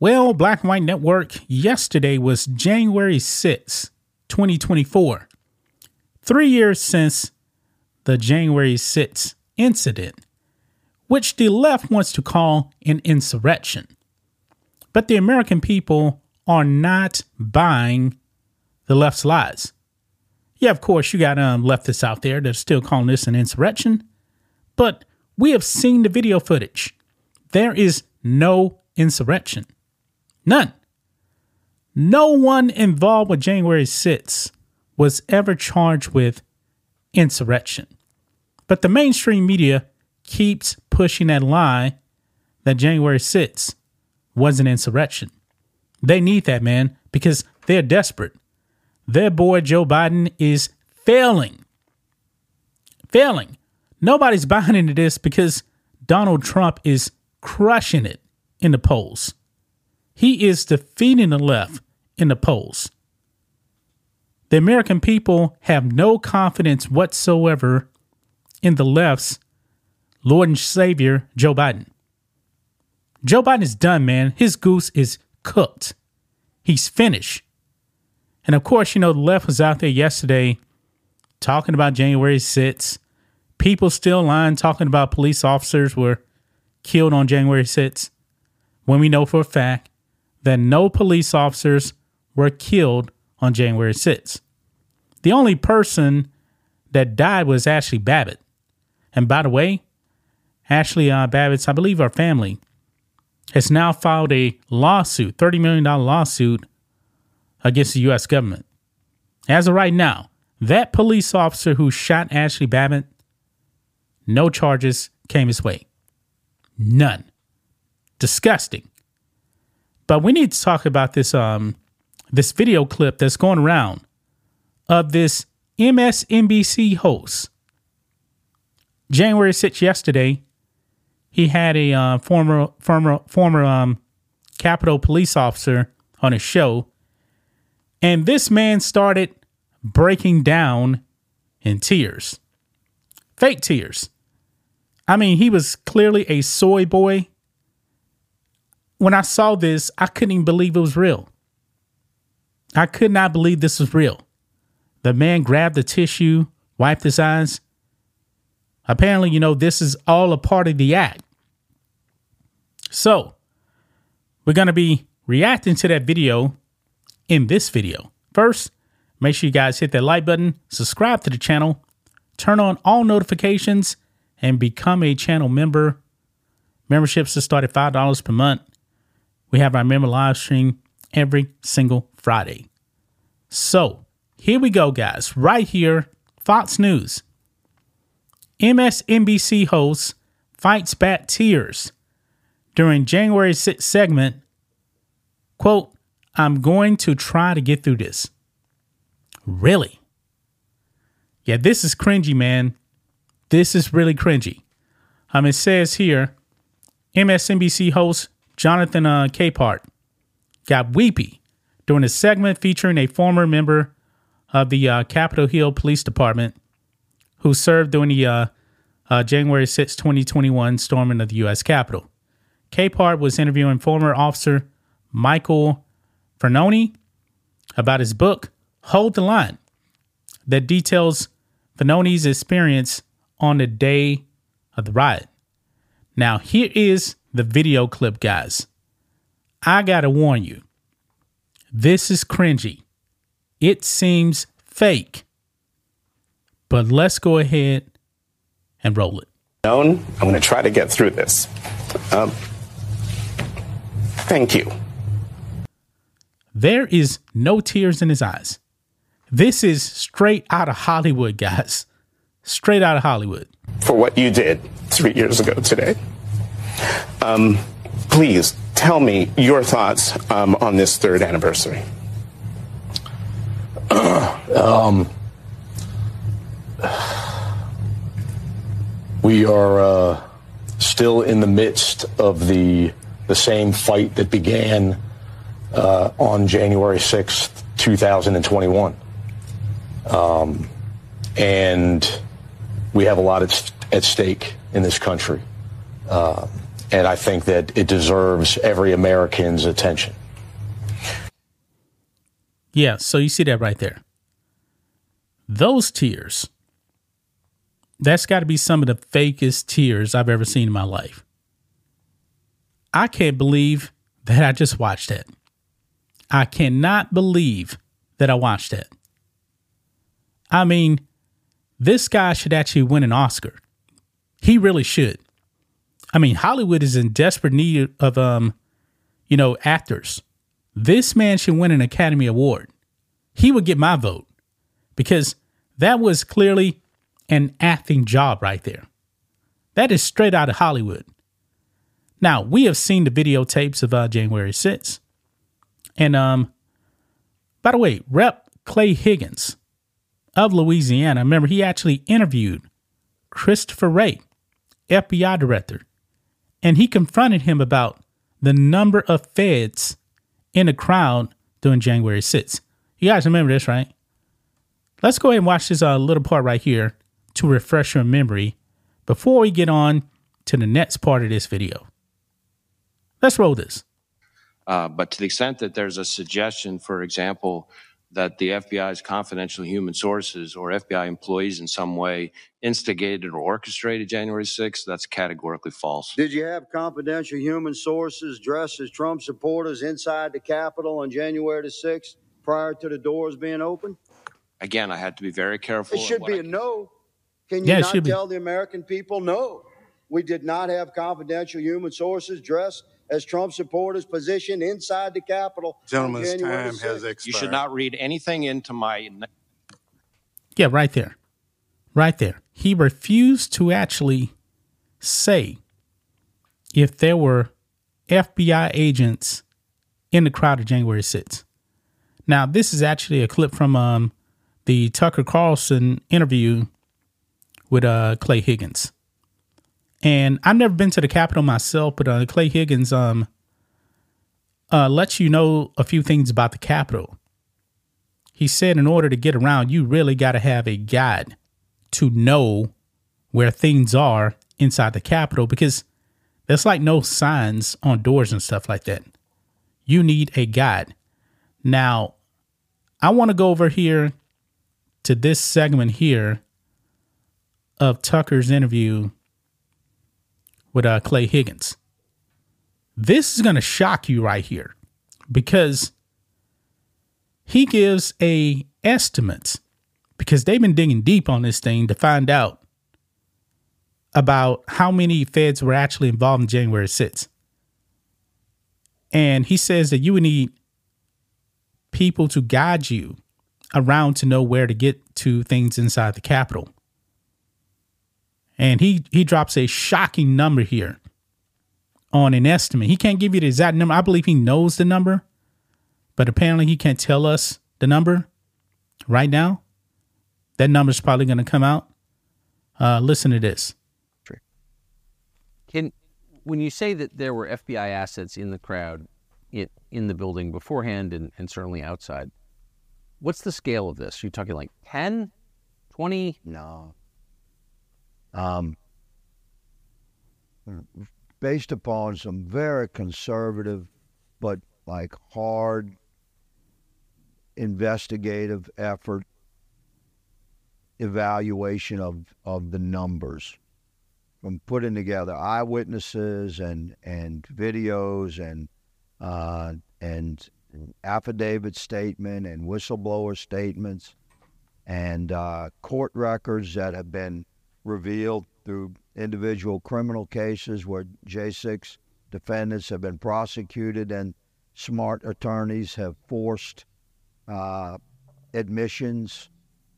Well, Black and White Network, yesterday was January 6, 2024. Three years since the January 6 incident, which the left wants to call an insurrection. But the American people are not buying the left's lies. Yeah, of course, you got um, leftists out there that are still calling this an insurrection, but we have seen the video footage. There is no insurrection. None. No one involved with January 6th was ever charged with insurrection. But the mainstream media keeps pushing that lie that January 6th was an insurrection. They need that, man, because they're desperate. Their boy Joe Biden is failing. Failing. Nobody's buying into this because Donald Trump is crushing it in the polls. He is defeating the left in the polls. The American people have no confidence whatsoever in the left's Lord and Savior, Joe Biden. Joe Biden is done, man. His goose is cooked. He's finished. And of course, you know, the left was out there yesterday talking about January 6th. People still lying, talking about police officers were killed on January 6th, when we know for a fact that no police officers were killed on January 6th. The only person that died was Ashli Babbitt. And by the way, Ashli uh, Babbitt's, I believe, our family, has now filed a lawsuit, $30 million lawsuit against the U.S. government. As of right now, that police officer who shot Ashli Babbitt, no charges came his way. None. Disgusting. But we need to talk about this um this video clip that's going around of this MSNBC host. January 6th yesterday, he had a uh, former former former um, Capitol police officer on his show, and this man started breaking down in tears, fake tears. I mean, he was clearly a soy boy when I saw this, I couldn't even believe it was real. I could not believe this was real. The man grabbed the tissue, wiped his eyes. Apparently, you know, this is all a part of the act. So, we're going to be reacting to that video in this video. First, make sure you guys hit that like button, subscribe to the channel, turn on all notifications, and become a channel member. Memberships start at $5 per month. We have our member live stream every single Friday. So here we go, guys. Right here, Fox News. MSNBC host fights back tears during January 6th segment. Quote, I'm going to try to get through this. Really? Yeah, this is cringy, man. This is really cringy. Um, it says here MSNBC host Jonathan uh, Capehart got weepy during a segment featuring a former member of the uh, Capitol Hill Police Department who served during the uh, uh, January 6, 2021 storming of the U.S. Capitol. Capehart was interviewing former officer Michael Fanone about his book, Hold the Line, that details Fanone's experience on the day of the riot. Now, here is the video clip, guys. I gotta warn you, this is cringy. It seems fake. But let's go ahead and roll it. Known, I'm going to try to get through this. Um, thank you. There is no tears in his eyes. This is straight out of Hollywood, guys. Straight out of Hollywood. For what you did three years ago today. Um, please tell me your thoughts um, on this third anniversary. um, we are uh, still in the midst of the the same fight that began uh, on January 6th, 2021. Um, and we have a lot at, at stake in this country. Uh, and I think that it deserves every American's attention. Yeah, so you see that right there. Those tears, that's got to be some of the fakest tears I've ever seen in my life. I can't believe that I just watched that. I cannot believe that I watched that. I mean, this guy should actually win an Oscar. He really should. I mean, Hollywood is in desperate need of um, you know, actors. This man should win an Academy Award. He would get my vote because that was clearly an acting job right there. That is straight out of Hollywood. Now, we have seen the videotapes of uh, January 6th. And um, by the way, Rep Clay Higgins of Louisiana, remember he actually interviewed Christopher Wray, FBI director, and he confronted him about the number of feds in the crowd during January 6th. You guys remember this, right? Let's go ahead and watch this uh, little part right here to refresh your memory before we get on to the next part of this video. Let's roll this. Uh, but to the extent that there's a suggestion, for example, that the FBI's confidential human sources or FBI employees in some way instigated or orchestrated January 6th, that's categorically false. Did you have confidential human sources dressed as Trump supporters inside the Capitol on January the 6th prior to the doors being open? Again, I had to be very careful. It should be I a no. Can you Yeah, not should be. tell the American people no? We did not have confidential human sources dressed as Trump supporters positioned inside the Capitol. on Gentleman's January the time has 6th. expired. You should not read anything into my Yeah, right there. Right there. He refused to actually say if there were FBI agents in the crowd of January 6th. Now, this is actually a clip from um, the Tucker Carlson interview with uh, Clay Higgins. And I've never been to the Capitol myself, but uh, Clay Higgins um, uh, lets you know a few things about the Capitol. He said in order to get around, you really got to have a guide to know where things are inside the Capitol because there's like no signs on doors and stuff like that. You need a guide. Now, I want to go over here to this segment here of Tucker's interview with uh, Clay Higgins. This is going to shock you right here because he gives a estimate because they've been digging deep on this thing to find out about how many feds were actually involved in January 6th. And he says that you would need people to guide you around to know where to get to things inside the Capitol. And he he drops a shocking number here on an estimate. He can't give you the exact number. I believe he knows the number, but apparently he can't tell us the number right now. That number's probably going to come out. Uh, listen to this. Can when you say that there were FBI assets in the crowd, in, in the building beforehand and, and certainly outside, what's the scale of this? Are you talking like 10, 20? No. Um, based upon some very conservative, but like hard investigative effort, evaluation of, of the numbers. from putting together eyewitnesses and and videos and uh, and affidavit statement and whistleblower statements and uh, court records that have been revealed through individual criminal cases where J6 defendants have been prosecuted and smart attorneys have forced uh, admissions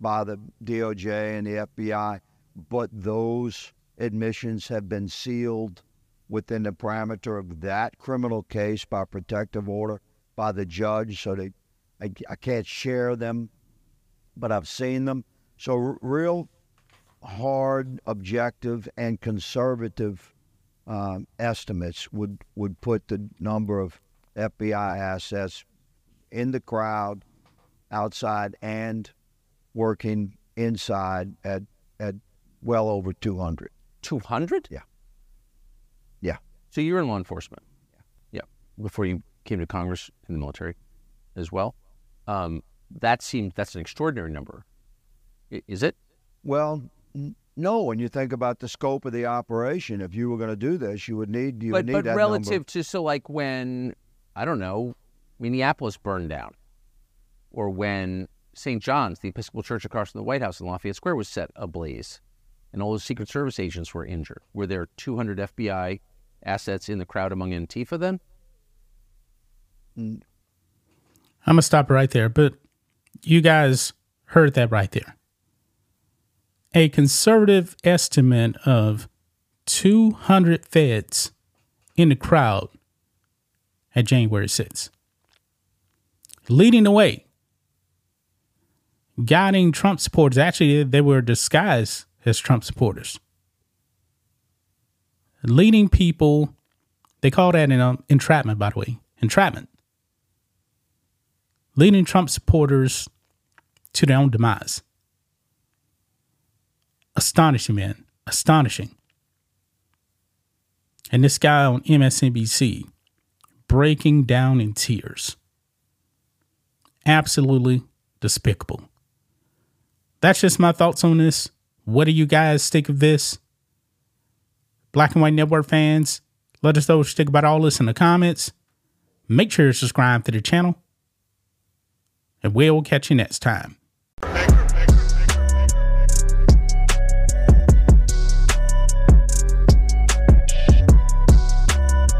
by the DOJ and the FBI, but those admissions have been sealed within the parameter of that criminal case by protective order by the judge, so they I, I can't share them, but I've seen them. So r- real hard, objective, and conservative um, estimates would would put the number of FBI assets in the crowd, outside, and working inside at at well over 200. 200? Yeah. Yeah. So you're in law enforcement. Yeah. Yeah. Before you came to Congress in the military as well. Um, that seems that's an extraordinary number. Is it? Well, no. When you think about the scope of the operation, if you were going to do this, you would need you but would need but that relative number. to so like when I don't know, Minneapolis burned down, or when St. John's, the Episcopal Church across from the White House in Lafayette Square, was set ablaze, and all those Secret Service agents were injured. Were there 200 FBI assets in the crowd among Antifa then? I'm gonna stop right there, but you guys heard that right there. A conservative estimate of 200 feds in the crowd at January 6th. Leading the way, guiding Trump supporters. Actually, they were disguised as Trump supporters. Leading people, they call that an um, entrapment, by the way, entrapment leading Trump supporters to their own demise. Astonishing, man. Astonishing. And this guy on MSNBC breaking down in tears. Absolutely despicable. That's just my thoughts on this. What do you guys think of this? Black and White Network fans, let us know what you think about all this in the comments. Make sure you subscribe to the channel and we'll catch you next time.